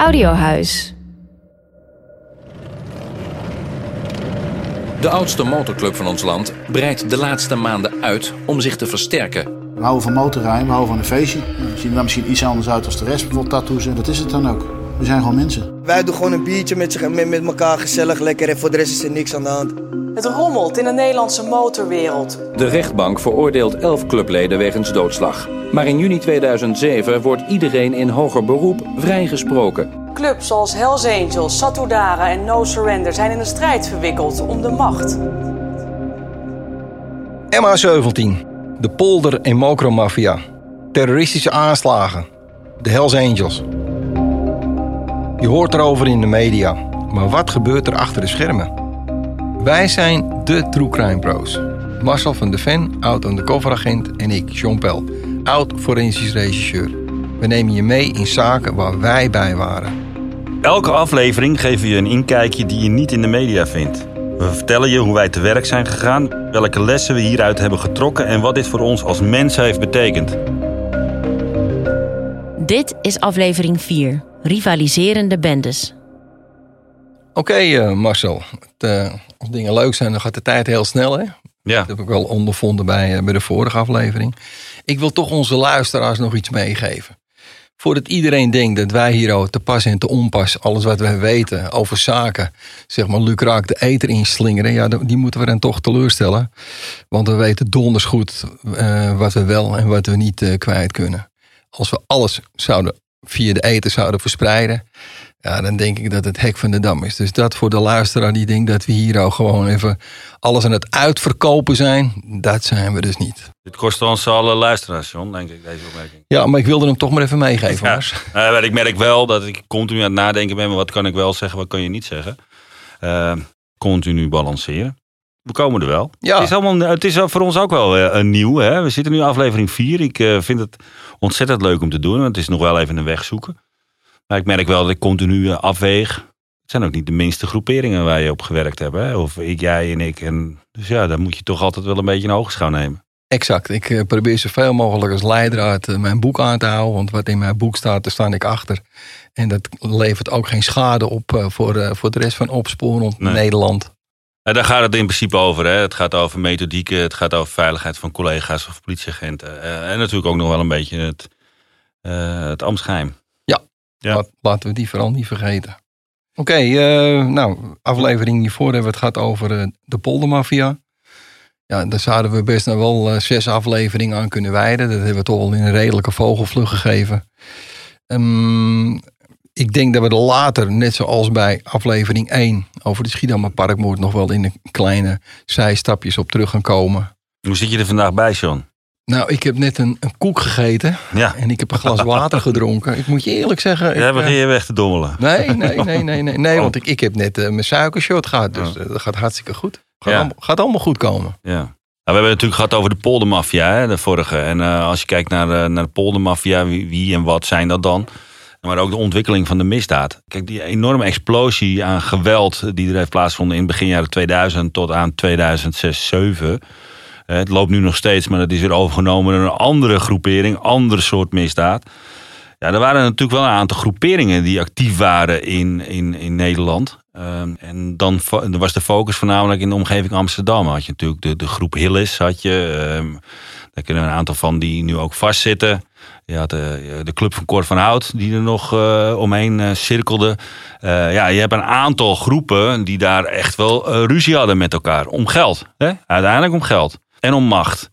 Audiohuis. De oudste motorclub van ons land breidt de laatste maanden uit om zich te versterken. We houden van motorrijden, we houden van een feestje. We zien er misschien iets anders uit als de rest, bijvoorbeeld tattoos. En dat is het dan ook. We zijn gewoon mensen. Wij doen gewoon een biertje met, met, met elkaar gezellig, lekker. En voor de rest is er niks aan de hand. Het rommelt in de Nederlandse motorwereld. De rechtbank veroordeelt 11 clubleden wegens doodslag. Maar in juni 2007 wordt iedereen in hoger beroep vrijgesproken. Clubs zoals Hells Angels, Satudara en No Surrender zijn in een strijd verwikkeld om de macht. MH17, de polder- en mokromafia, terroristische aanslagen, de Hells Angels. Je hoort erover in de media, maar wat gebeurt er achter de schermen? Wij zijn de True Crime Pro's. Marcel van de Ven, oud undercoveragent en ik, Jean Pel, oud forensisch regisseur. We nemen je mee in zaken waar wij bij waren. Elke aflevering geven we je een inkijkje die je niet in de media vindt. We vertellen je hoe wij te werk zijn gegaan, welke lessen we hieruit hebben getrokken en wat dit voor ons als mensen heeft betekend. Dit is aflevering 4. Rivaliserende bendes. Oké eh, Marcel, het, eh, als dingen leuk zijn dan gaat de tijd heel snel hè? Ja, Dat heb ik wel ondervonden bij, eh, bij de vorige aflevering. Ik wil toch onze luisteraars nog iets meegeven. Voordat iedereen denkt dat wij hier al te pas en te onpas alles wat wij weten over zaken, zeg maar lucraak de eter inslingeren, ja, die moeten we dan toch teleurstellen. Want we weten donders goed eh, wat we wel en wat we niet eh, kwijt kunnen. Als we alles zouden via de eter zouden verspreiden, ja, dan denk ik dat het hek van de dam is. Dus dat voor de luisteraar die denkt dat we hier al gewoon even alles aan het uitverkopen zijn, dat zijn we dus niet. dit kost ons alle luisteraars, John, denk ik, deze opmerking. Ja, maar ik wilde hem toch maar even meegeven, Ja. Nou, ik merk wel dat ik continu aan het nadenken ben, maar wat kan ik wel zeggen, wat kan je niet zeggen. Eh, continu balanceren. We komen er wel. Ja. Het is, allemaal, het is voor ons ook wel eh, een nieuw. Hè? We zitten nu in aflevering 4. Ik eh, vind het ontzettend leuk om te doen. Want het is nog wel even een weg zoeken. Maar ik merk wel dat ik continu eh, afweeg. Het zijn ook niet de minste groeperingen waar je op gewerkt hebt. Hè? Of ik, jij en ik. En, dus ja, dan moet je toch altijd wel een beetje een oogschouw nemen. Exact. Ik probeer zoveel mogelijk als leidraad eh, mijn boek aan te houden. Want wat in mijn boek staat, daar sta ik achter. En dat levert ook geen schade op voor, voor de rest van opsporen rond Nee. Nederland. En daar gaat het in principe over. Hè? Het gaat over methodieken. Het gaat over veiligheid van collega's of politieagenten. Eh, en natuurlijk ook nog wel een beetje het, eh het ambtsgeheim. Ja. Laat, laten we die vooral niet vergeten. Oké, eh, nou, aflevering hiervoor hebben we het gehad over de poldermafia. Ja, daar zouden we best nog wel zes afleveringen aan kunnen wijden. Dat hebben we toch wel in een redelijke vogelvlug gegeven. Ehm, ik denk dat we er later, net zoals bij aflevering 1 over de Schiedammer Parkmoord, nog wel in een kleine zijstapjes op terug gaan komen. Hoe zit je er vandaag bij, John? Nou, ik heb net een, een koek gegeten Ja, en ik heb een glas water gedronken. Ik moet je eerlijk zeggen. jij eh, begin je weg te dommelen. Nee, nee, nee, nee, nee, nee Oh. want ik, ik heb net eh, mijn suikershot gehad, dus Oh. eh, dat gaat hartstikke goed. Gaat, Ja. allemaal, gaat allemaal goed komen. Ja. Nou, we hebben het natuurlijk gehad over de poldermafia, hè, de vorige. En eh, als je kijkt naar, eh, naar de poldermafia, wie, wie en wat zijn dat dan? Maar ook de ontwikkeling van de misdaad. Kijk, die enorme explosie aan geweld die er heeft plaatsgevonden in begin jaren 2000 tot aan 2006, 2007. Eh, Het loopt nu nog steeds, maar dat is weer overgenomen door een andere groepering, ander soort misdaad. Ja, er waren natuurlijk wel een aantal groeperingen die actief waren in, in, in Nederland. Ehm, en dan was de focus voornamelijk in de omgeving Amsterdam. Had je natuurlijk de, de groep Hillis, had je. ehm, daar kunnen een aantal van die nu ook vastzitten. Je had de, de club van Cor van Hout, die er nog eh, omheen eh, cirkelde. Eh, ja, je hebt een aantal groepen die daar echt wel eh, ruzie hadden met elkaar. Om geld. Hè? Uiteindelijk om geld. En om macht.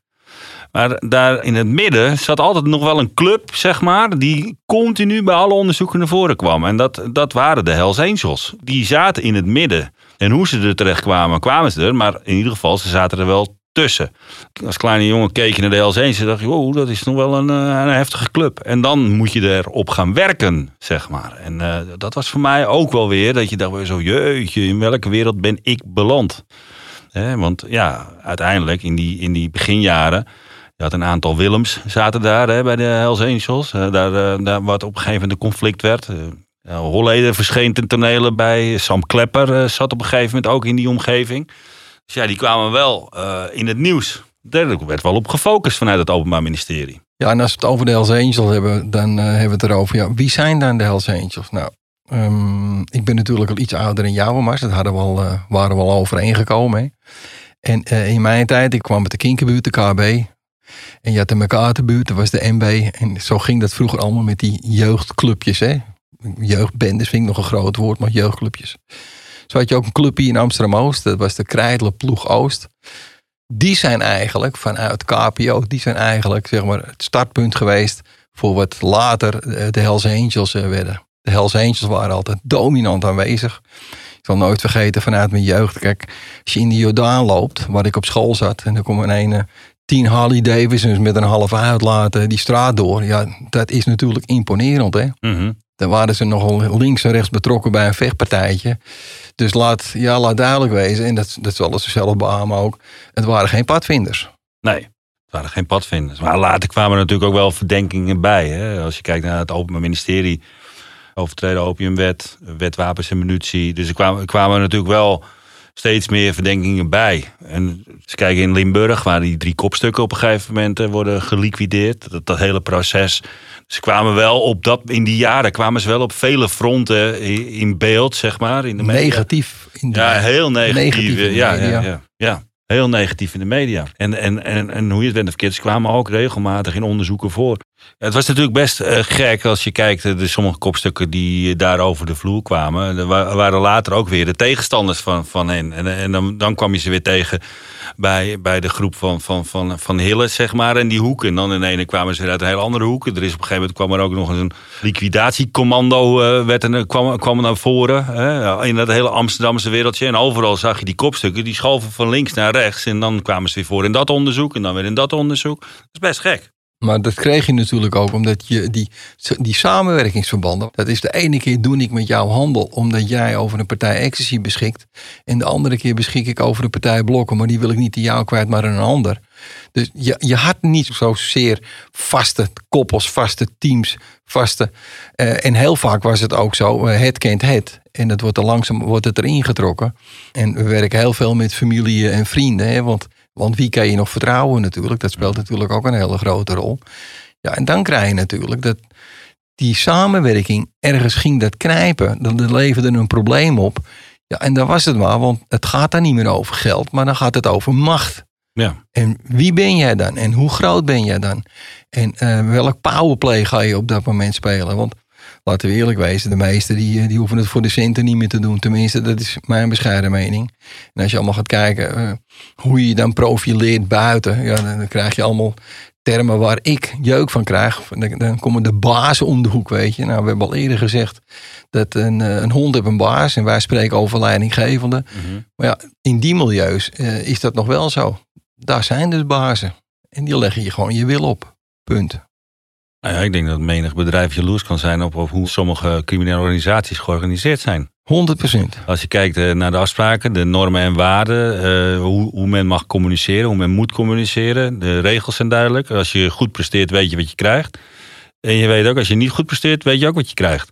Maar daar in het midden zat altijd nog wel een club, zeg maar, die continu bij alle onderzoeken naar voren kwam. En dat, dat waren de Hells Angels. Die zaten in het midden. En hoe ze er terecht kwamen, kwamen ze er. Maar in ieder geval, ze zaten er wel tussen. Als kleine jongen keek je naar de Hells Angels en dacht je, wow, dat is nog wel een, eh, een heftige club. En dan moet je erop gaan werken, zeg maar. En eh, dat was voor mij ook wel weer, dat je dacht, zo, jeetje, in welke wereld ben ik beland? Want ja, uiteindelijk in die, in die beginjaren je had een aantal Willems zaten daar hè, bij de Hells Angels. Eh, daar, daar wat op een gegeven moment een conflict werd. Ja, Holleder verscheen ten tonele bij. Sam Klepper zat op een gegeven moment ook in die omgeving. Dus ja, die kwamen wel eh, in het nieuws. Daar werd wel op gefocust vanuit het Openbaar Ministerie. Ja, en als we het over de Hells Angels hebben, dan eh, hebben we het erover. Ja, wie zijn dan de Hells Angels? Nou, Ehm, ik ben natuurlijk al iets ouder dan jou, Mars. Dat hadden we al, eh, waren we al overeengekomen. En in mijn tijd, ik kwam met de Kinkerbuurt, de KB. En je had de MacArthurbuurt, dat was de MB. En zo ging dat vroeger allemaal met die jeugdclubjes. Hè? Jeugdbendes vind ik nog een groot woord, maar jeugdclubjes. Zo had je ook een clubje in Amsterdam-Oost. Dat was de Kreidler Ploeg Oost. Die zijn eigenlijk vanuit KPO, die zijn eigenlijk zeg maar, het startpunt geweest voor wat later eh, de Hells Angels eh, werden. De Hells Angels waren altijd dominant aanwezig. Ik zal nooit vergeten vanuit mijn jeugd. Kijk, als je in de Jordaan loopt, waar ik op school zat, en dan kom een ene tien Harley Davidsons met een half uitlaten die straat door. Ja, dat is natuurlijk imponerend, hè? Mhm. Dan waren ze nogal links en rechts betrokken bij een vechtpartijtje. Dus laat, ja, laat duidelijk wezen, en dat, dat zullen ze zelf beamen ook, het waren geen padvinders. Nee, het waren geen padvinders. Maar later kwamen er natuurlijk ook wel verdenkingen bij. Hè? Als je kijkt naar het Openbaar Ministerie, overtreden opiumwet, wet wapens en munitie. Dus er kwamen, er kwamen natuurlijk wel steeds meer verdenkingen bij. En ze kijken in Limburg, waar die drie kopstukken op een gegeven moment eh, worden geliquideerd. Dat, dat hele proces. Ze kwamen wel op dat, in die jaren kwamen ze wel op vele fronten in, in beeld, zeg maar. In de media. Negatief. In de, Ja, heel negatief. De ja, media. ja, ja, ja, heel negatief in de media. En, en, en, en hoe je het bent of verkeerd, ze kwamen ook regelmatig in onderzoeken voor. Het was natuurlijk best eh, gek als je kijkt, de sommige kopstukken die eh, daar over de vloer kwamen. Er wa- waren later ook weer de tegenstanders van, van hen. En, en dan, dan kwam je ze weer tegen bij, bij de groep van, van, van, van Hille, zeg maar, en die hoek. En dan in kwamen ze weer uit een hele andere hoek. Er is op een gegeven moment kwam er ook nog eens een liquidatiecommando werd er, kwam, kwam naar voren. Hè, in dat hele Amsterdamse wereldje. En overal zag je die kopstukken, die schoven van links naar rechts. En dan kwamen ze weer voor in dat onderzoek en dan weer in dat onderzoek. Dat is best gek. Maar dat kreeg je natuurlijk ook omdat je die, die samenwerkingsverbanden. Dat is de ene keer doe ik met jou handel omdat jij over een partij ecstasy beschikt. En de andere keer beschik ik over een partij blokken, maar die wil ik niet in jou kwijt, maar aan een ander. Dus je, je had niet zozeer vaste koppels, vaste teams, vaste. eh, en heel vaak was het ook zo, eh, het kent het. En dat wordt er langzaam wordt het erin getrokken. En we werken heel veel met familie en vrienden. Hè, want, want wie kan je nog vertrouwen natuurlijk? Dat speelt natuurlijk ook een hele grote rol. Ja, en dan krijg je natuurlijk dat die samenwerking, ergens ging dat knijpen. Dan dan leverde een probleem op. Ja, en dan was het maar, want het gaat dan niet meer over geld, maar dan gaat het over macht. Ja. En wie ben jij dan? En hoe groot ben jij dan? En eh, welk powerplay ga je op dat moment spelen? Want laten we eerlijk wezen, de meesten die, eh, die hoeven het voor de centen niet meer te doen. Tenminste, dat is mijn bescheiden mening. En als je allemaal gaat kijken eh, hoe je je dan profileert buiten, ja, dan, dan krijg je allemaal termen waar ik jeuk van krijg. Dan, dan komen de bazen om de hoek, weet je. Nou, we hebben al eerder gezegd dat een, eh, een hond heeft een baas en wij spreken over leidinggevende. Maar ja, in die milieus is dat nog wel zo. Daar zijn dus bazen. En die leggen je gewoon je wil op. Punt. Nou ja, ik denk dat menig bedrijf jaloers kan zijn op, op hoe sommige criminele organisaties georganiseerd zijn. 100%. Als je kijkt eh, naar de afspraken, de normen en waarden, eh, hoe, hoe men mag communiceren, hoe men moet communiceren. De regels zijn duidelijk. Als je goed presteert, weet je wat je krijgt. En je weet ook, als je niet goed presteert, weet je ook wat je krijgt.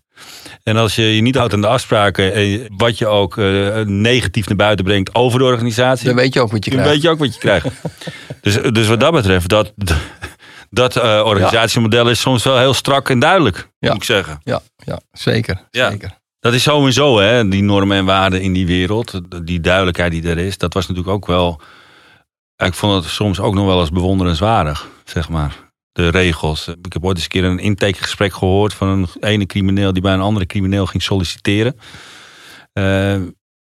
En als je je niet houdt aan de afspraken, en wat je ook eh, negatief naar buiten brengt over de organisatie, Dan weet je ook wat je dan krijgt. weet je ook wat je krijgt. dus, dus wat dat betreft, dat, dat eh, organisatiemodel is soms wel heel strak en duidelijk, moet ik zeggen. Ja, ja zeker. Ja. zeker. Dat is sowieso, hè, die normen en waarden in die wereld. Die duidelijkheid die er is. Dat was natuurlijk ook wel... Ik vond het soms ook nog wel eens bewonderenswaardig, zeg maar. De regels. Ik heb ooit eens een keer een intakegesprek gehoord... van een ene crimineel die bij een andere crimineel ging solliciteren. Eh,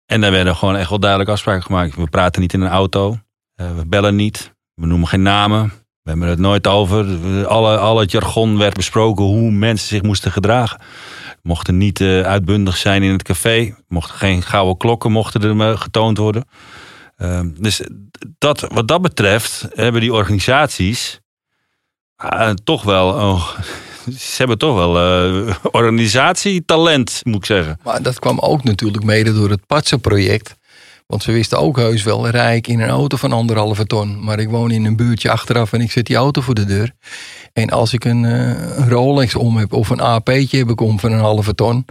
en daar werden gewoon echt wel duidelijk afspraken gemaakt. We praten niet in een auto. Eh, we bellen niet. We noemen geen namen. We hebben het nooit over. Alle, alle jargon werd besproken hoe mensen zich moesten gedragen. Mochten niet eh, uitbundig zijn in het café. Mochten geen gouden klokken mochten er getoond worden. Ehm, dus dat, wat dat betreft hebben die organisaties ah, toch wel. oh, ze hebben toch wel eh, organisatietalent, moet ik zeggen. Maar dat kwam ook natuurlijk mede door het Patsen-project. Want ze wisten ook heus wel, rijk in een auto van anderhalve ton. Maar ik woon in een buurtje achteraf en ik zet die auto voor de deur. En als ik een, eh, Rolex om heb of een AP'tje heb ik om van een halve ton.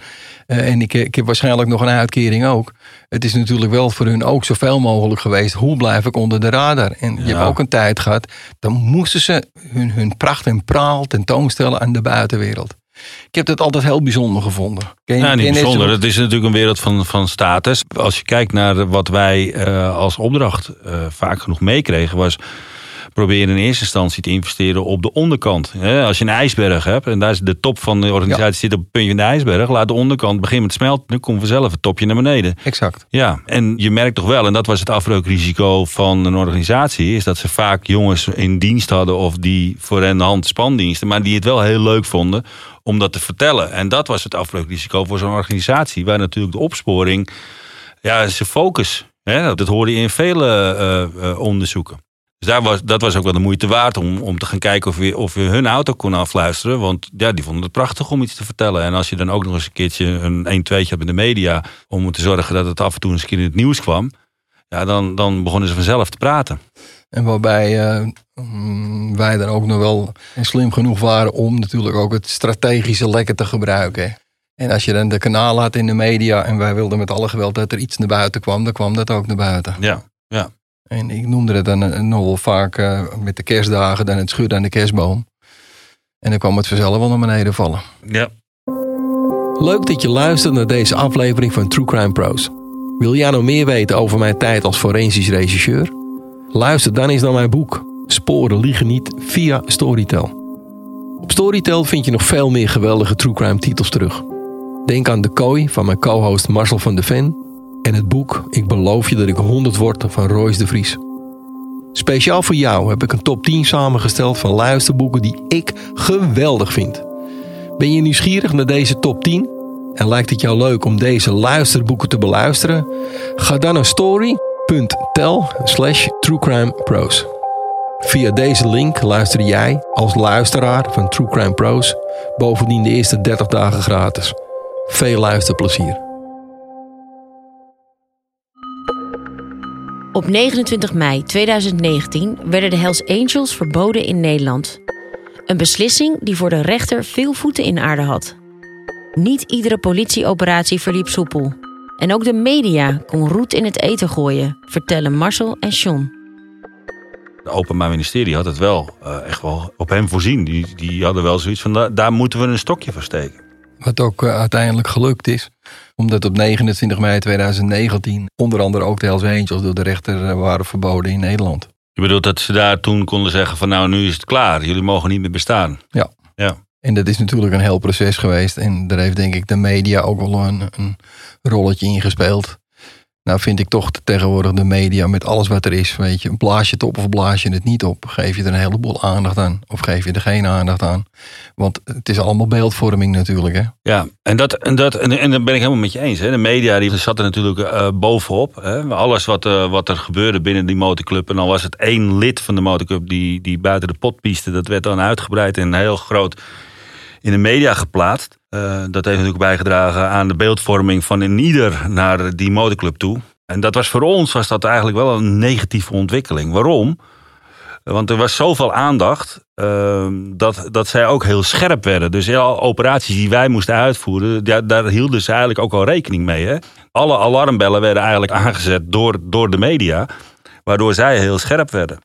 eh, en ik, ik heb waarschijnlijk nog een uitkering ook. Het is natuurlijk wel voor hun ook zoveel mogelijk geweest. Hoe blijf ik onder de radar? En je hebt ook een tijd gehad. Dan moesten ze hun, hun pracht en praal tentoonstellen aan de buitenwereld. Ik heb het altijd heel bijzonder gevonden. Ken, Ja, niet bijzonder. zo- Het is natuurlijk een wereld van, van status. Als je kijkt naar wat wij eh, als opdracht eh, vaak genoeg meekregen, was proberen in eerste instantie te investeren op de onderkant. Als je een ijsberg hebt en daar is de top van de organisatie zit op het puntje van de ijsberg, laat de onderkant beginnen met smelten, dan komt vanzelf het topje naar beneden. Exact. Ja, en je merkt toch wel, en dat was het afbreukrisico van een organisatie, is dat ze vaak jongens in dienst hadden of die voor hen de hand spandiensten, maar die het wel heel leuk vonden om dat te vertellen. En dat was het afbreukrisico voor zo'n organisatie, waar natuurlijk de opsporing, ja, zijn focus, hè, dat hoorde je in vele eh, eh, onderzoeken. Dus daar was, dat was ook wel de moeite waard om, om te gaan kijken of we, of we hun auto konden afluisteren. Want ja, die vonden het prachtig om iets te vertellen. En als je dan ook nog eens een keertje een 1 2 had met de media. om te zorgen dat het af en toe eens een keer in het nieuws kwam. Ja, dan, dan begonnen ze vanzelf te praten. En waarbij eh, wij dan ook nog wel slim genoeg waren om natuurlijk ook het strategische lekker te gebruiken. En als je dan de kanaal had in de media en wij wilden met alle geweld dat er iets naar buiten kwam, dan kwam dat ook naar buiten. Ja, En ik noemde het dan nog wel vaak eh, met de kerstdagen dan het schudden aan de kerstboom. En dan kwam het vanzelf wel naar beneden vallen. ja. Leuk dat je luistert naar deze aflevering van True Crime Pros. Wil jij nou meer weten over mijn tijd als forensisch regisseur? Luister dan eens naar mijn boek Sporen liegen niet via Storytel. Op Storytel vind je nog veel meer geweldige True Crime titels terug. Denk aan De Kooi van mijn co-host Marcel van de Ven en het boek Ik beloof je dat ik 100 word van Royce de Vries. Speciaal voor jou heb ik een top 10 samengesteld van luisterboeken die ik geweldig vind. Ben je nieuwsgierig naar deze top 10? En lijkt het jou leuk om deze luisterboeken te beluisteren? Ga dan naar story.tel slash truecrimepros. Via deze link luister jij als luisteraar van True Crime Pros bovendien de eerste 30 dagen gratis. Veel luisterplezier. Op 29 mei 2019 werden de Hells Angels verboden in Nederland. Een beslissing die voor de rechter veel voeten in aarde had. Niet iedere politieoperatie verliep soepel. En ook de media kon roet in het eten gooien, vertellen Marcel en Sean. Het Openbaar Ministerie had het wel eh, echt wel op hem voorzien. Die, die hadden wel zoiets van, daar, moeten we een stokje voor steken. Wat ook eh, uiteindelijk gelukt is. Omdat op 29 mei 2019 onder andere ook de Hells Angels door de rechter eh, waren verboden in Nederland. Je bedoelt dat ze daar toen konden zeggen van nou, nu is het klaar. Jullie mogen niet meer bestaan. Ja. Ja. En dat is natuurlijk een heel proces geweest. En daar heeft denk ik de media ook wel een, een rolletje in gespeeld. Nou vind ik toch tegenwoordig de media met alles wat er is. Weet je, blaas je het op of blaas je het niet op? Geef je er een heleboel aandacht aan? Of geef je er geen aandacht aan? Want het is allemaal beeldvorming natuurlijk hè. Ja, en dat, en dat en, en ben ik helemaal met je eens. Hè. De media die zat er natuurlijk eh, bovenop. Hè. Alles wat, eh, wat er gebeurde binnen die motorclub. En al was het één lid van de motorclub die, die buiten de pot pieste. Dat werd dan uitgebreid en heel groot in de media geplaatst. Eh, dat heeft natuurlijk bijgedragen aan de beeldvorming van een ieder naar die motorclub toe. En dat was voor ons was dat eigenlijk wel een negatieve ontwikkeling. Waarom? Want er was zoveel aandacht uh, dat, dat zij ook heel scherp werden. Dus alle operaties die wij moesten uitvoeren, daar, daar hielden ze eigenlijk ook al rekening mee. Hè? Alle alarmbellen werden eigenlijk aangezet door, door de media, waardoor zij heel scherp werden.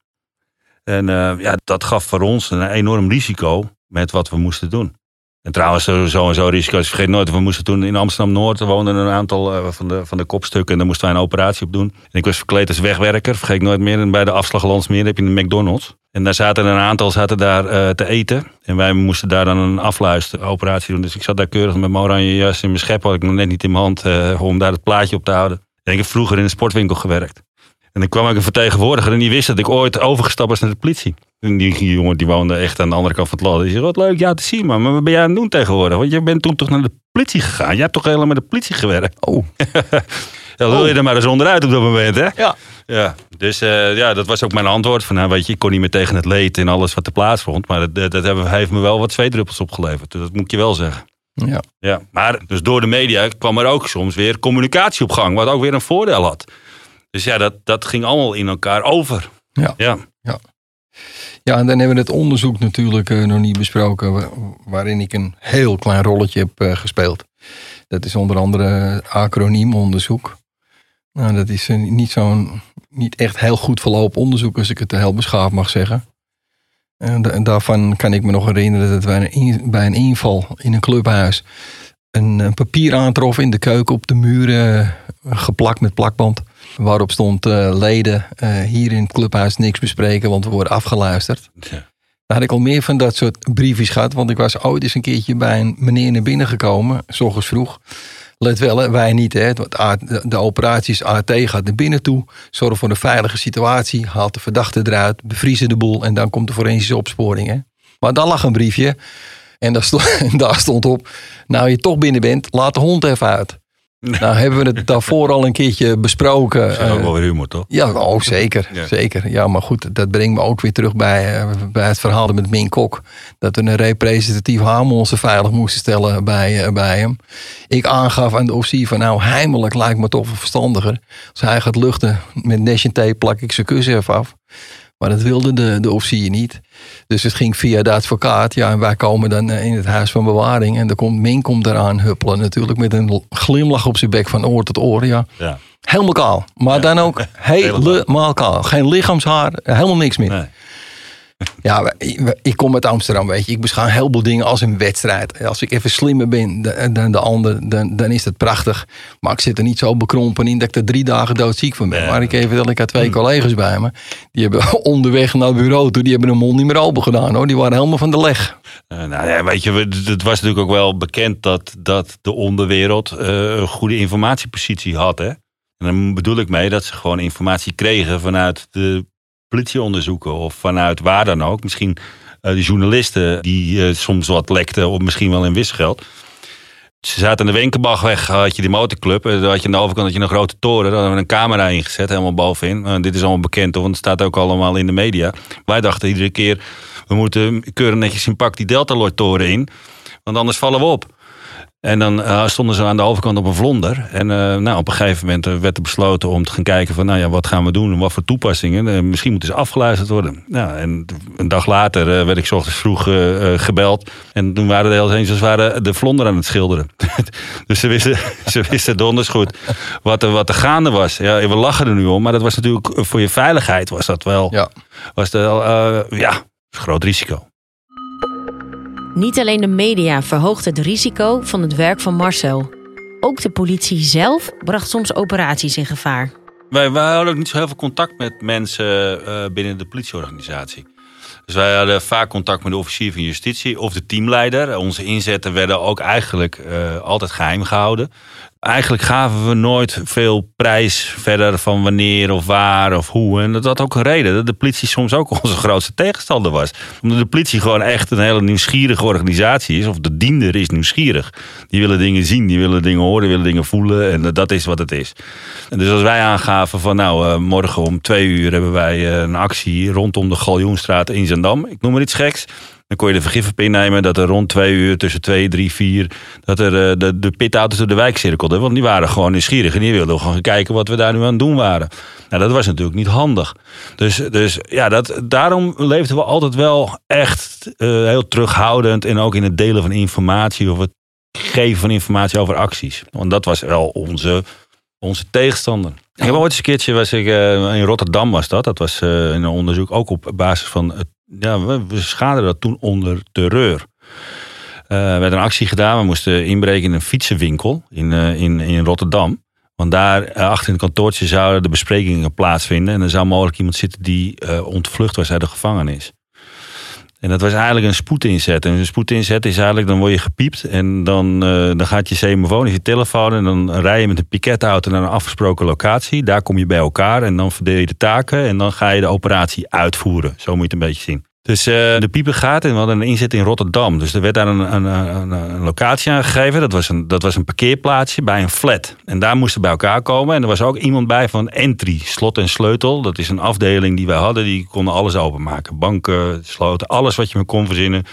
En uh, ja, dat gaf voor ons een enorm risico met wat we moesten doen. En trouwens, sowieso risico's. Vergeet nooit, we moesten toen in Amsterdam-Noord... woonden een aantal uh, van, de, van de kopstukken... en daar moesten wij een operatie op doen. En ik was verkleed als wegwerker, vergeet nooit meer. En bij de afslag Landsmeer heb je een McDonald's. En daar zaten een aantal zaten daar uh, te eten. En wij moesten daar dan een afluisteroperatie doen. Dus ik zat daar keurig met mijn oranje jas en mijn schep... had ik nog net niet in mijn hand uh, om daar het plaatje op te houden. En ik heb vroeger in een sportwinkel gewerkt. En dan kwam ik een vertegenwoordiger en die wist dat ik ooit overgestapt was naar de politie. En die jongen die woonde echt aan de andere kant van het land. Die zei, wat leuk, ja te zien man. Maar wat ben jij aan het doen tegenwoordig? Want je bent toen toch naar de politie gegaan. Je hebt toch helemaal met de politie gewerkt? Oh. ja, wil je er maar eens onderuit op dat moment hè? Ja. Ja, dus uh, ja, dat was ook mijn antwoord. Van, nou, weet je, ik kon niet meer tegen het leed en alles wat er plaatsvond. Maar dat, dat, dat heeft me wel wat zweetdruppels opgeleverd. Dus dat moet ik je wel zeggen. Ja. ja. Maar dus door de media kwam er ook soms weer communicatie op gang. Wat ook weer een voordeel had. Dus ja, dat, dat ging allemaal in elkaar over. Ja. ja. ja. Ja, en dan hebben we het onderzoek natuurlijk uh, nog niet besproken, waarin ik een heel klein rolletje heb uh, gespeeld. Dat is onder andere acroniemonderzoek. Nou, dat is uh, niet zo'n, niet echt heel goed verlopen onderzoek, als ik het heel beschaafd mag zeggen. En daarvan kan ik me nog herinneren dat wij bij een inval in een clubhuis een, een papier aantroffen in de keuken op de muren geplakt met plakband. Waarop stond uh, leden uh, hier in het clubhuis niks bespreken, want we worden afgeluisterd. Ja. Daar had ik al meer van dat soort briefjes gehad. Want ik was ooit eens een keertje bij een meneer naar binnen gekomen, s ochtends vroeg. Let wel, wij niet. Hè. De operaties AT gaat naar binnen toe. Zorg voor een veilige situatie. Haalt de verdachte eruit. Bevriezen de boel. En dan komt de forensische opsporing. Hè. Maar dan lag een briefje. En daar stond, daar stond op. Nou, je toch binnen bent, laat de hond even uit. Nou hebben we het daarvoor al een keertje besproken. Dat is ook wel weer humor, toch? Ja, oh, zeker, zeker. Ja, maar goed, dat brengt me ook weer terug bij, eh, bij het verhaal met Min Kok. Dat we een representatief haarmonster veilig moesten stellen bij, eh, bij hem. Ik aangaf aan de officier van nou, heimelijk lijkt me toch verstandiger. Als hij gaat luchten met nation tape plak ik zijn kus even af. Maar dat wilde de, de officier niet. Dus het ging via de advocaat. Ja, en wij komen dan eh, in het huis van bewaring. En dan komt Min komt eraan huppelen. Natuurlijk met een glimlach op zijn bek van oor tot oor. Ja. ja. Helemaal kaal. Maar dan ook helemaal kaal. Geen lichaamshaar. Helemaal niks meer. Nee. Ja, ik kom uit Amsterdam, weet je. Ik beschouw heel veel dingen als een wedstrijd. Als ik even slimmer ben dan de ander, dan, dan is het prachtig. Maar ik zit er niet zo bekrompen in dat ik er drie dagen doodziek van ben. Maar ik even dat ik had twee mm. collega's bij me. Die hebben onderweg naar het bureau toe, die hebben hun mond niet meer open gedaan hoor. Die waren helemaal van de leg. Uh, nou ja, weet je, het was natuurlijk ook wel bekend dat, dat de onderwereld uh, een goede informatiepositie had. Hè? En dan bedoel ik mee dat ze gewoon informatie kregen vanuit de politieonderzoeken of vanuit waar dan ook. Misschien uh, de journalisten die uh, soms wat lekten of misschien wel in wisgeld. Ze zaten aan de Wenkenbachweg, had je die motorclub. Daar had je aan de overkant had je een grote toren. Daar hadden we een camera ingezet, helemaal bovenin. Dit is allemaal bekend, want het staat ook allemaal in de media. Wij dachten iedere keer, we moeten keuren netjes in pak die Delta-toren in. Want anders vallen we op. En dan uh, stonden ze aan de overkant op een vlonder. En uh, nou, op een gegeven moment uh, werd er besloten om te gaan kijken van... nou ja, wat gaan we doen en wat voor toepassingen. misschien moeten ze afgeluisterd worden. Nou, en een dag later werd ik s ochtends vroeg gebeld. En toen waren de Hells Angels waren de vlonder aan het schilderen. dus ze wisten, ze wisten donders goed wat er, wat er gaande was. Ja, we lachen er nu om, maar dat was natuurlijk voor je veiligheid was dat wel... Ja. Was dat, ja, groot risico. Niet alleen de media verhoogt het risico van het werk van Marcel. Ook de politie zelf bracht soms operaties in gevaar. Wij, hadden ook niet zo heel veel contact met mensen uh, binnen de politieorganisatie. Dus wij hadden vaak contact met de officier van justitie of de teamleider. Onze inzetten werden ook eigenlijk uh, altijd geheim gehouden. Eigenlijk gaven we nooit veel prijs verder van wanneer of waar of hoe. En dat had ook een reden. Dat de politie soms ook onze grootste tegenstander was. Omdat de politie gewoon echt een hele nieuwsgierige organisatie is. Of de diender is nieuwsgierig. Die willen dingen zien, die willen dingen horen, die willen dingen voelen. En dat is wat het is. En dus als wij aangaven van nou, uh, morgen om twee uur hebben wij uh, een actie rondom de Galjoenstraat in Zandam. Ik noem maar iets geks. Dan kon je de vergif op innemen dat er rond twee uur, tussen twee, drie, vier, dat er uh, de, de pitauto's door de wijk cirkelden. Want die waren gewoon nieuwsgierig en die wilden gewoon kijken wat we daar nu aan het doen waren. Nou, dat was natuurlijk niet handig. Dus, dus ja, dat, daarom leefden we altijd wel echt uh, heel terughoudend en ook in het delen van informatie of het geven van informatie over acties. Want dat was wel onze, onze tegenstander. Ik heb ooit eens een keertje, was ik, uh, in Rotterdam was dat. Dat was in een onderzoek ook op basis van het ja, we, we schaden dat toen onder terreur. Uh, we hebben een actie gedaan. We moesten inbreken in een fietsenwinkel in, uh, in, in Rotterdam. Want daar uh, achter in het kantoortje zouden de besprekingen plaatsvinden. En er zou mogelijk iemand zitten die ontvlucht was uit de gevangenis. En dat was eigenlijk een spoedinzet. En een spoedinzet is eigenlijk, dan word je gepiept. En dan, dan gaat je semafoon, je telefoon. En dan rij je met een piketauto naar een afgesproken locatie. Daar kom je bij elkaar en dan verdeel je de taken. En dan ga je de operatie uitvoeren. Zo moet je het een beetje zien. Dus uh, de piepen gaat en we hadden een inzet in Rotterdam. Dus er werd daar een, een, een, locatie aangegeven. Dat was, een, dat was een parkeerplaatsje bij een flat. En daar moesten bij elkaar komen. En er was ook iemand bij van Entry, slot en sleutel. Dat is een afdeling die wij hadden. Die konden alles openmaken. Banken, sloten, alles wat je me kon verzinnen,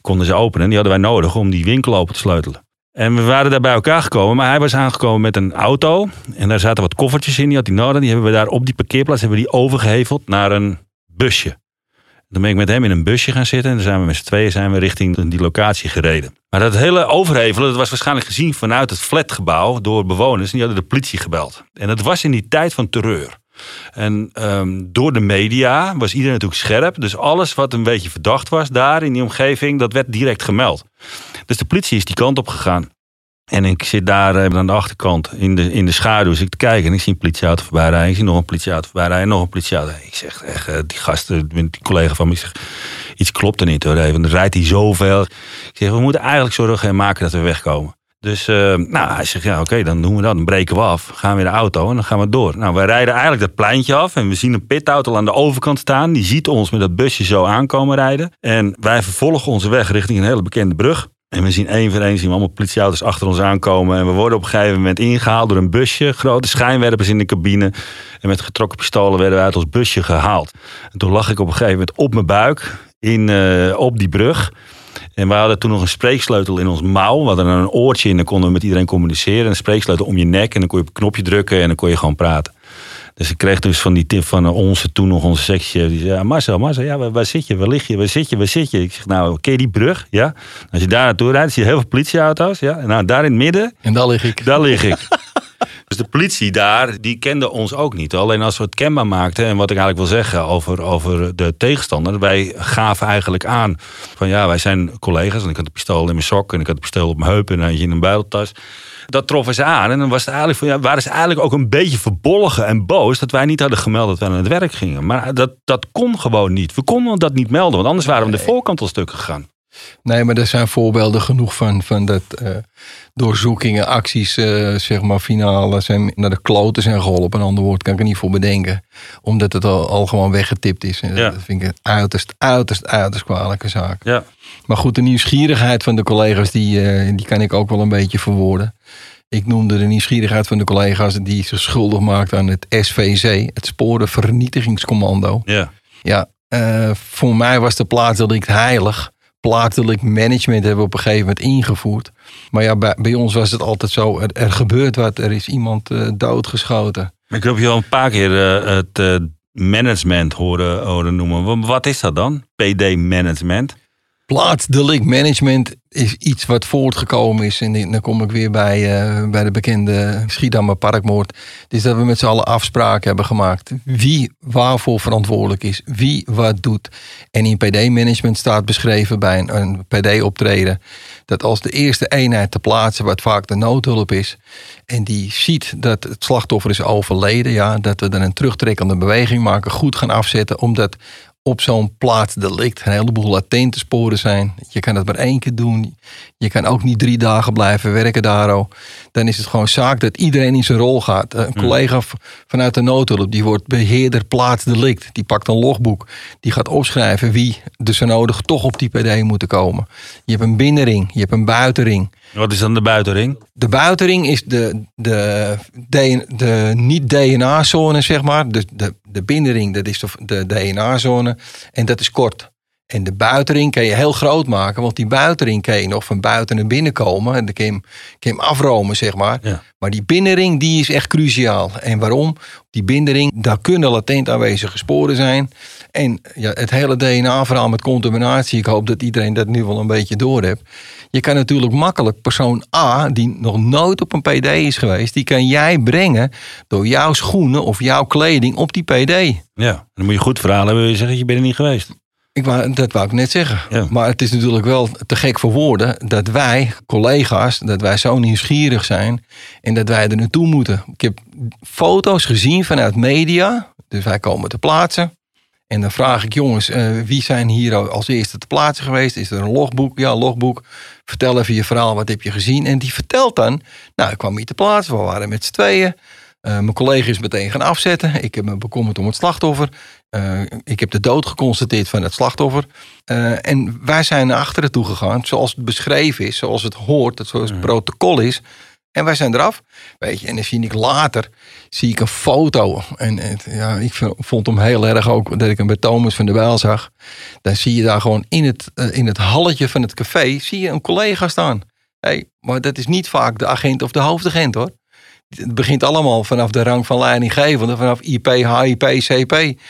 konden ze openen. En die hadden wij nodig om die winkel open te sleutelen. En we waren daar bij elkaar gekomen, maar hij was aangekomen met een auto. En daar zaten wat koffertjes in, die had hij nodig. Die hebben we daar op die parkeerplaats hebben we die overgeheveld naar een busje. Dan ben ik met hem in een busje gaan zitten. En dan zijn we met z'n tweeën zijn we richting die locatie gereden. Maar dat hele overhevelen, dat was waarschijnlijk gezien vanuit het flatgebouw door bewoners. En die hadden de politie gebeld. En dat was in die tijd van terreur. En ehm, door de media was iedereen natuurlijk scherp. Dus alles wat een beetje verdacht was daar in die omgeving, dat werd direct gemeld. Dus de politie is die kant op gegaan. En ik zit daar eh, aan de achterkant in de, in de schaduw. Dus ik te kijken en ik zie een politieauto voorbij rijden. Ik zie nog een politieauto voorbij rijden. Nog een politieauto. Ik zeg echt, eh, die gasten, die collega van me, ik zeg, iets klopt er niet hoor. Even, dan rijdt hij zoveel. Ik zeg, we moeten eigenlijk zorgen en maken dat we wegkomen. Dus nou, hij zegt, ja oké, dan doen we dat. Dan breken we af. Gaan we de auto en dan gaan we door. Nou, wij rijden eigenlijk dat pleintje af. En we zien een pitauto aan de overkant staan. Die ziet ons met dat busje zo aankomen rijden. En wij vervolgen onze weg richting een hele bekende brug. En we zien één voor één zien we allemaal politieauto's achter ons aankomen. En we worden op een gegeven moment ingehaald door een busje. Grote schijnwerpers in de cabine. En met getrokken pistolen werden we uit ons busje gehaald. En toen lag ik op een gegeven moment op mijn buik in, uh, op die brug. En we hadden toen nog een spreeksleutel in ons mouw. We hadden een oortje in, dan konden we met iedereen communiceren. Een spreeksleutel om je nek en dan kon je op een knopje drukken en dan kon je gewoon praten. Dus ik kreeg dus van die tip van onze toen nog onze sectie. Die zei, ja, Marcel, Marcel, ja, waar, waar, zit je? Waar lig je? Waar zit je? Waar zit je? Ik zeg, nou, ken je die brug? Ja. Als je daar naartoe rijdt, zie je heel veel politieauto's. Ja. En nou, daar in het midden. En daar lig ik. Daar lig ik. Dus de politie daar, die kende ons ook niet. Alleen als we het kenbaar maakten, en wat ik eigenlijk wil zeggen over, over de tegenstander. Wij gaven eigenlijk aan van ja, wij zijn collega's. En ik had de pistool in mijn sok en ik had de pistool op mijn heup en eentje in een buideltas. Dat troffen ze aan. En dan was het eigenlijk van, ja, waren ze eigenlijk ook een beetje verbolgen en boos dat wij niet hadden gemeld dat wij naar het werk gingen. Maar dat, dat kon gewoon niet. We konden dat niet melden, want anders waren we de voorkant al stuk gegaan. Nee, maar er zijn voorbeelden genoeg van, van dat uh, doorzoekingen, acties, uh, zeg maar, finale zijn naar de kloten zijn geholpen. Een ander woord kan ik er niet voor bedenken. Omdat het al, al gewoon weggetipt is. En Ja. Dat vind ik een uiterst, uiterst, uiterst kwalijke zaak. Ja. Maar goed, de nieuwsgierigheid van de collega's, die, eh, die kan ik ook wel een beetje verwoorden. Ik noemde de nieuwsgierigheid van de collega's die zich schuldig maakten aan het SVC, het Sporenvernietigingscommando. Ja. Ja, eh, voor mij was de plaatsdelict heilig. Plaatsdelict management hebben we op een gegeven moment ingevoerd. Maar ja, bij, bij ons was het altijd zo, er, er gebeurt wat, er is iemand eh, doodgeschoten. Ik heb je al een paar keer eh, het management horen, horen noemen. Wa- Wat is dat dan? PD management? Plaatsdelict management is iets wat voortgekomen is. En dan kom ik weer bij, eh, bij de bekende Schiedammer parkmoord. Dus dat we met z'n allen afspraken hebben gemaakt. Wie waarvoor verantwoordelijk is. Wie wat doet. En in PD-management staat beschreven bij een, een PD-optreden. Dat als de eerste eenheid te plaatsen, wat vaak de noodhulp is. En die ziet dat het slachtoffer is overleden. Ja, dat we dan een terugtrekkende beweging maken. Goed gaan afzetten. Omdat op zo'n plaatsdelict een heleboel latente sporen zijn. Je kan het maar één keer doen. Je kan ook niet drie dagen blijven werken daar. Dan is het gewoon zaak dat iedereen in zijn rol gaat. Een collega v- vanuit de noodhulp, die wordt beheerder plaatsdelict. Die pakt een logboek. Die gaat opschrijven wie er zo nodig toch op die PD moeten komen. Je hebt een binnenring, je hebt een buitenring. Wat is dan de buitenring? De buitenring is de, de, de, de niet-DNA-zone, zeg maar. De, de, de binnenring, dat is de, de DNA-zone. En dat is kort. En de buitenring kan je heel groot maken. Want die buitenring kan je nog van buiten naar binnen komen. En dan kan je hem, kan je hem afromen, zeg maar. Ja. Maar die binnenring, die is echt cruciaal. En waarom? Die binnenring, daar kunnen latent aanwezige sporen zijn. En ja, het hele DNA-verhaal met contaminatie. Ik hoop dat iedereen dat nu wel een beetje door heeft. Je kan natuurlijk makkelijk persoon A, die nog nooit op een PD is geweest, die kan jij brengen door jouw schoenen of jouw kleding op die PD. Ja. Dan moet je goed verhalen hebben. Je zeggen, je bent er niet geweest. Ik wou, dat wou ik net zeggen. Ja. Maar het is natuurlijk wel te gek voor woorden dat wij, collega's, dat wij zo nieuwsgierig zijn en dat wij er naartoe moeten. Ik heb foto's gezien vanuit media, dus wij komen te plaatsen. En dan vraag ik, jongens, eh, wie zijn hier als eerste te plaatsen geweest? Is er een logboek? Ja, logboek. Vertel even je verhaal, wat heb je gezien? En die vertelt dan, nou, ik kwam hier te plaatsen, we waren met z'n tweeën. Eh, mijn collega is meteen gaan afzetten. Ik heb me bekommerd om het slachtoffer. Eh, ik heb de dood geconstateerd van het slachtoffer. Eh, en wij zijn naar achteren toe gegaan, zoals het beschreven is, zoals het hoort, dat zoals het protocol is. En wij zijn eraf. Weet je, en dan zie ik later zie ik een foto. En het, ja, ik vond hem heel erg ook dat ik hem bij Thomas van der Bijl zag. Dan zie je daar gewoon in het, eh, in het halletje van het café zie je een collega staan. Hey, maar dat is niet vaak de agent of de hoofdagent hoor. Het begint allemaal vanaf de rang van leidinggevende, vanaf IP, HIP, CP.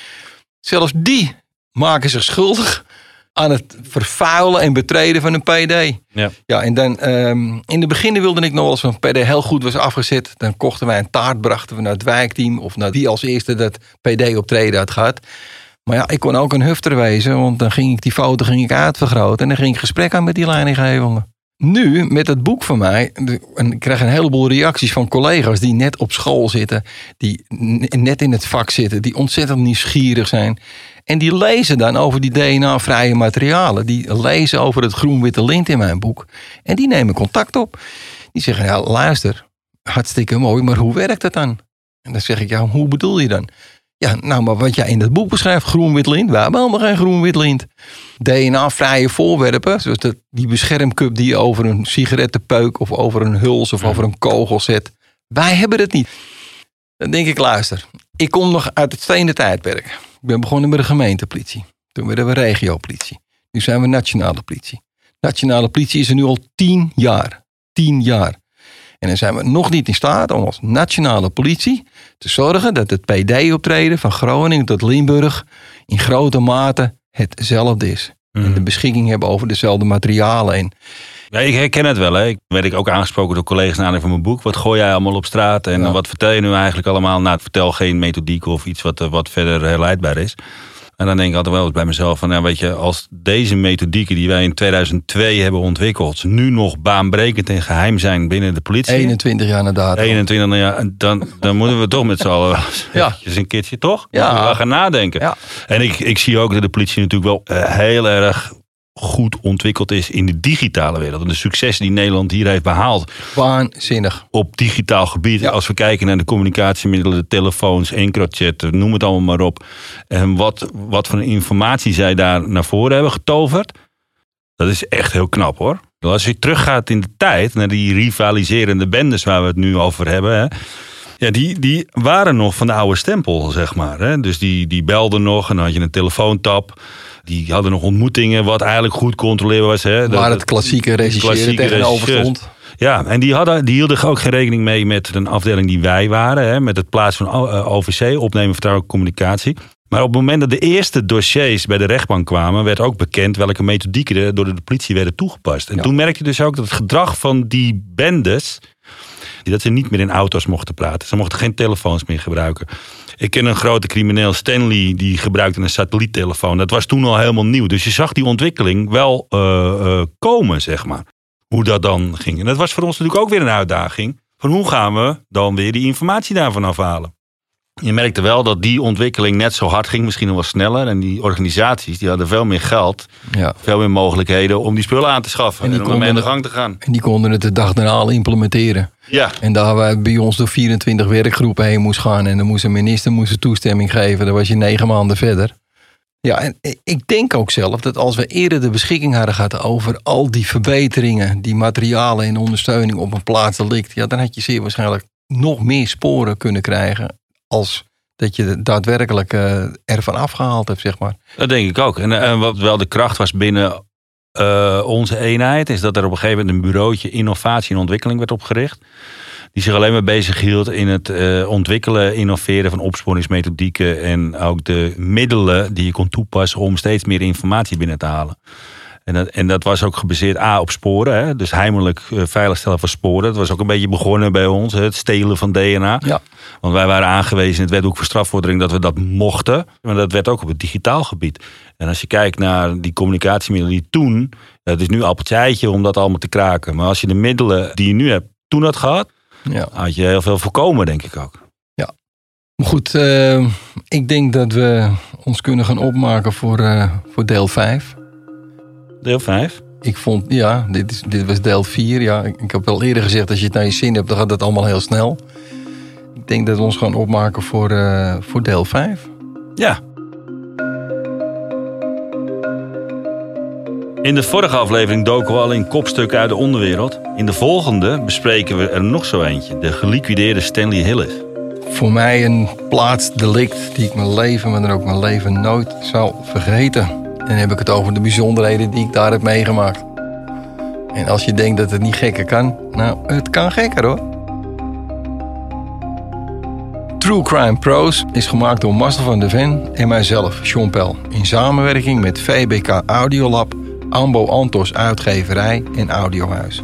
Zelfs die maken zich schuldig aan het vervuilen en betreden van een PD. Ja. Ja, en dan ehm, in de beginnen wilde ik nog als een PD heel goed was afgezet. Dan kochten wij een taart, brachten we naar het wijkteam of naar die als eerste dat PD optreden had gehad. Maar ja, ik kon ook een hufter wezen, want dan ging ik die foto ging ik uitvergroten en dan ging ik gesprek aan met die leidinggevende. Nu, met het boek van mij, en ik krijg een heleboel reacties van collega's die net op school zitten, die net in het vak zitten, die ontzettend nieuwsgierig zijn. En die lezen dan over die DNA-vrije materialen. Die lezen over het groen-witte lint in mijn boek. En die nemen contact op. Die zeggen, ja, luister, hartstikke mooi, maar hoe werkt het dan? En dan zeg ik, ja, hoe bedoel je dan? Ja, nou, maar wat jij in het boek beschrijft, groen-wit lint. We hebben helemaal geen groen-wit lint. DNA-vrije voorwerpen, zoals dat, die beschermcup die je over een sigarettenpeuk of over een huls of over een kogel zet. Wij hebben het niet. Dan denk ik, luister, ik kom nog uit het stenen tijdperk. Ik ben begonnen met de gemeentepolitie. Toen werden we regiopolitie. Nu zijn we nationale politie. Nationale politie is er nu al tien jaar. Tien jaar. En dan zijn we nog niet in staat om als nationale politie te zorgen dat het PD-optreden van Groningen tot Limburg in grote mate hetzelfde is. En de beschikking hebben over dezelfde materialen. En Ja, ik herken het wel. Hè. Ik werd ik ook aangesproken door collega's naar aanleiding van mijn boek. Wat gooi jij allemaal op straat en Ja. wat vertel je nu eigenlijk allemaal? Nou, vertel geen methodiek of iets wat, eh, wat verder herleidbaar is. En dan denk ik altijd wel eens bij mezelf van, ja, weet je, als deze methodieken die wij in 2002 hebben ontwikkeld, nu nog baanbrekend en geheim zijn binnen de politie. 21 jaar na dato. 21 jaar, dan, dan moeten we toch met z'n allen Ja. een keertje, toch? Ja. We gaan nadenken. Ja. En ik, ik zie ook dat de politie natuurlijk wel eh, heel erg goed ontwikkeld is in de digitale wereld. En de successen die Nederland hier heeft behaald Waanzinnig. op digitaal gebied. Ja. Als we kijken naar de communicatiemiddelen, de telefoons, EncroChat, noem het allemaal maar op. En wat, wat voor informatie zij daar naar voren hebben getoverd. Dat is echt heel knap hoor. Als je teruggaat in de tijd naar die rivaliserende bendes waar we het nu over hebben. Hè, ja, die, die waren nog van de oude stempel, zeg maar. Hè. Dus die, die belden nog en dan had je een telefoontap. Die hadden nog ontmoetingen, wat eigenlijk goed controleerbaar was. Hè. Waar Dat- het klassieke regisseren tegenover stond. Ja, en die, hadden, die hielden ook geen rekening mee met een afdeling die wij waren. Hè, met het plaatsen van eh, OVC, opnemen vertrouwelijke communicatie. Maar op het moment dat de eerste dossiers bij de rechtbank kwamen, werd ook bekend welke methodieken er door de politie werden toegepast. En Ja. toen merkte je dus ook dat het gedrag van die bendes, dat ze niet meer in auto's mochten praten. Ze mochten geen telefoons meer gebruiken. Ik ken een grote crimineel, Stanley, die gebruikte een satelliettelefoon. Dat was toen al helemaal nieuw. Dus je zag die ontwikkeling wel eh, eh, komen, zeg maar hoe dat dan ging. En dat was voor ons natuurlijk ook weer een uitdaging. Van hoe gaan we dan weer die informatie daarvan afhalen? Je merkte wel dat die ontwikkeling net zo hard ging, misschien nog wel sneller. En die organisaties die hadden veel meer geld, Ja. veel meer mogelijkheden om die spullen aan te schaffen. En En, om aan de gang te gaan. En die konden het de dag daarna al implementeren. Ja, En daar wij bij ons door 24 werkgroepen heen moest gaan. En dan moest een minister moest een toestemming geven. Dan was je negen maanden verder. Ja, en ik denk ook zelf dat als we eerder de beschikking hadden gehad over al die verbeteringen, die materialen en ondersteuning op een plaats ligt, ja, dan had je zeer waarschijnlijk nog meer sporen kunnen krijgen als dat je daadwerkelijk eh, ervan afgehaald hebt, zeg maar. dat denk ik ook. En, eh, en wat wel de kracht was binnen eh, onze eenheid, is dat er op een gegeven moment een bureautje innovatie en ontwikkeling werd opgericht. Die zich alleen maar bezig hield in het eh, ontwikkelen, innoveren van opsporingsmethodieken. En ook de middelen die je kon toepassen om steeds meer informatie binnen te halen. En dat, en dat was ook gebaseerd A op sporen. Hè? Dus heimelijk eh, veiligstellen van sporen. Dat was ook een beetje begonnen bij ons. hè, Het stelen van DNA. Ja. Want wij waren aangewezen in het wetboek voor strafvordering dat we dat mochten. Maar dat werd ook op het digitaal gebied. En als je kijkt naar die communicatiemiddelen die toen... Het is nu appeltje eitje om dat allemaal te kraken. Maar als je de middelen die je nu hebt toen had gehad... Ja. had je heel veel voorkomen, denk ik ook. Maar goed, eh, ik denk dat we ons kunnen gaan opmaken voor, eh, voor deel 5. Deel 5. Ik vond, ja, dit, is, dit was deel 4. Ja, ik, ik heb al eerder gezegd, als je het naar je zin hebt, dan gaat het allemaal heel snel. Ik denk dat we ons gaan opmaken voor, eh, voor deel 5. Ja. In de vorige aflevering doken we al in kopstukken uit de onderwereld. In de volgende bespreken we er nog zo eentje. De geliquideerde Stanley Hillis. Voor mij een plaatsdelict die ik mijn leven, maar dan ook mijn leven nooit zal vergeten. Dan heb ik het over de bijzonderheden die ik daar heb meegemaakt. En als je denkt dat het niet gekker kan, nou, het kan gekker hoor. True Crime Pros is gemaakt door Marcel van de Ven en mijzelf, Sean Pel. In samenwerking met VBK Audiolab, Ambo Antos Uitgeverij en Audiohuis.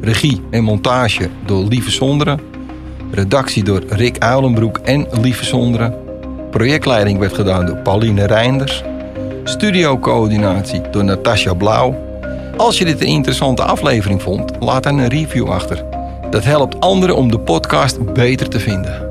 Regie en montage door Lieve Sonderen. Redactie door Rick Uilenbroek en Lieve Sonderen. Projectleiding werd gedaan door Pauline Reinders. Studiocoördinatie door Natasja Blauw. Als je dit een interessante aflevering vond, laat dan een review achter. Dat helpt anderen om de podcast beter te vinden.